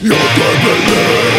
You're dead, baby.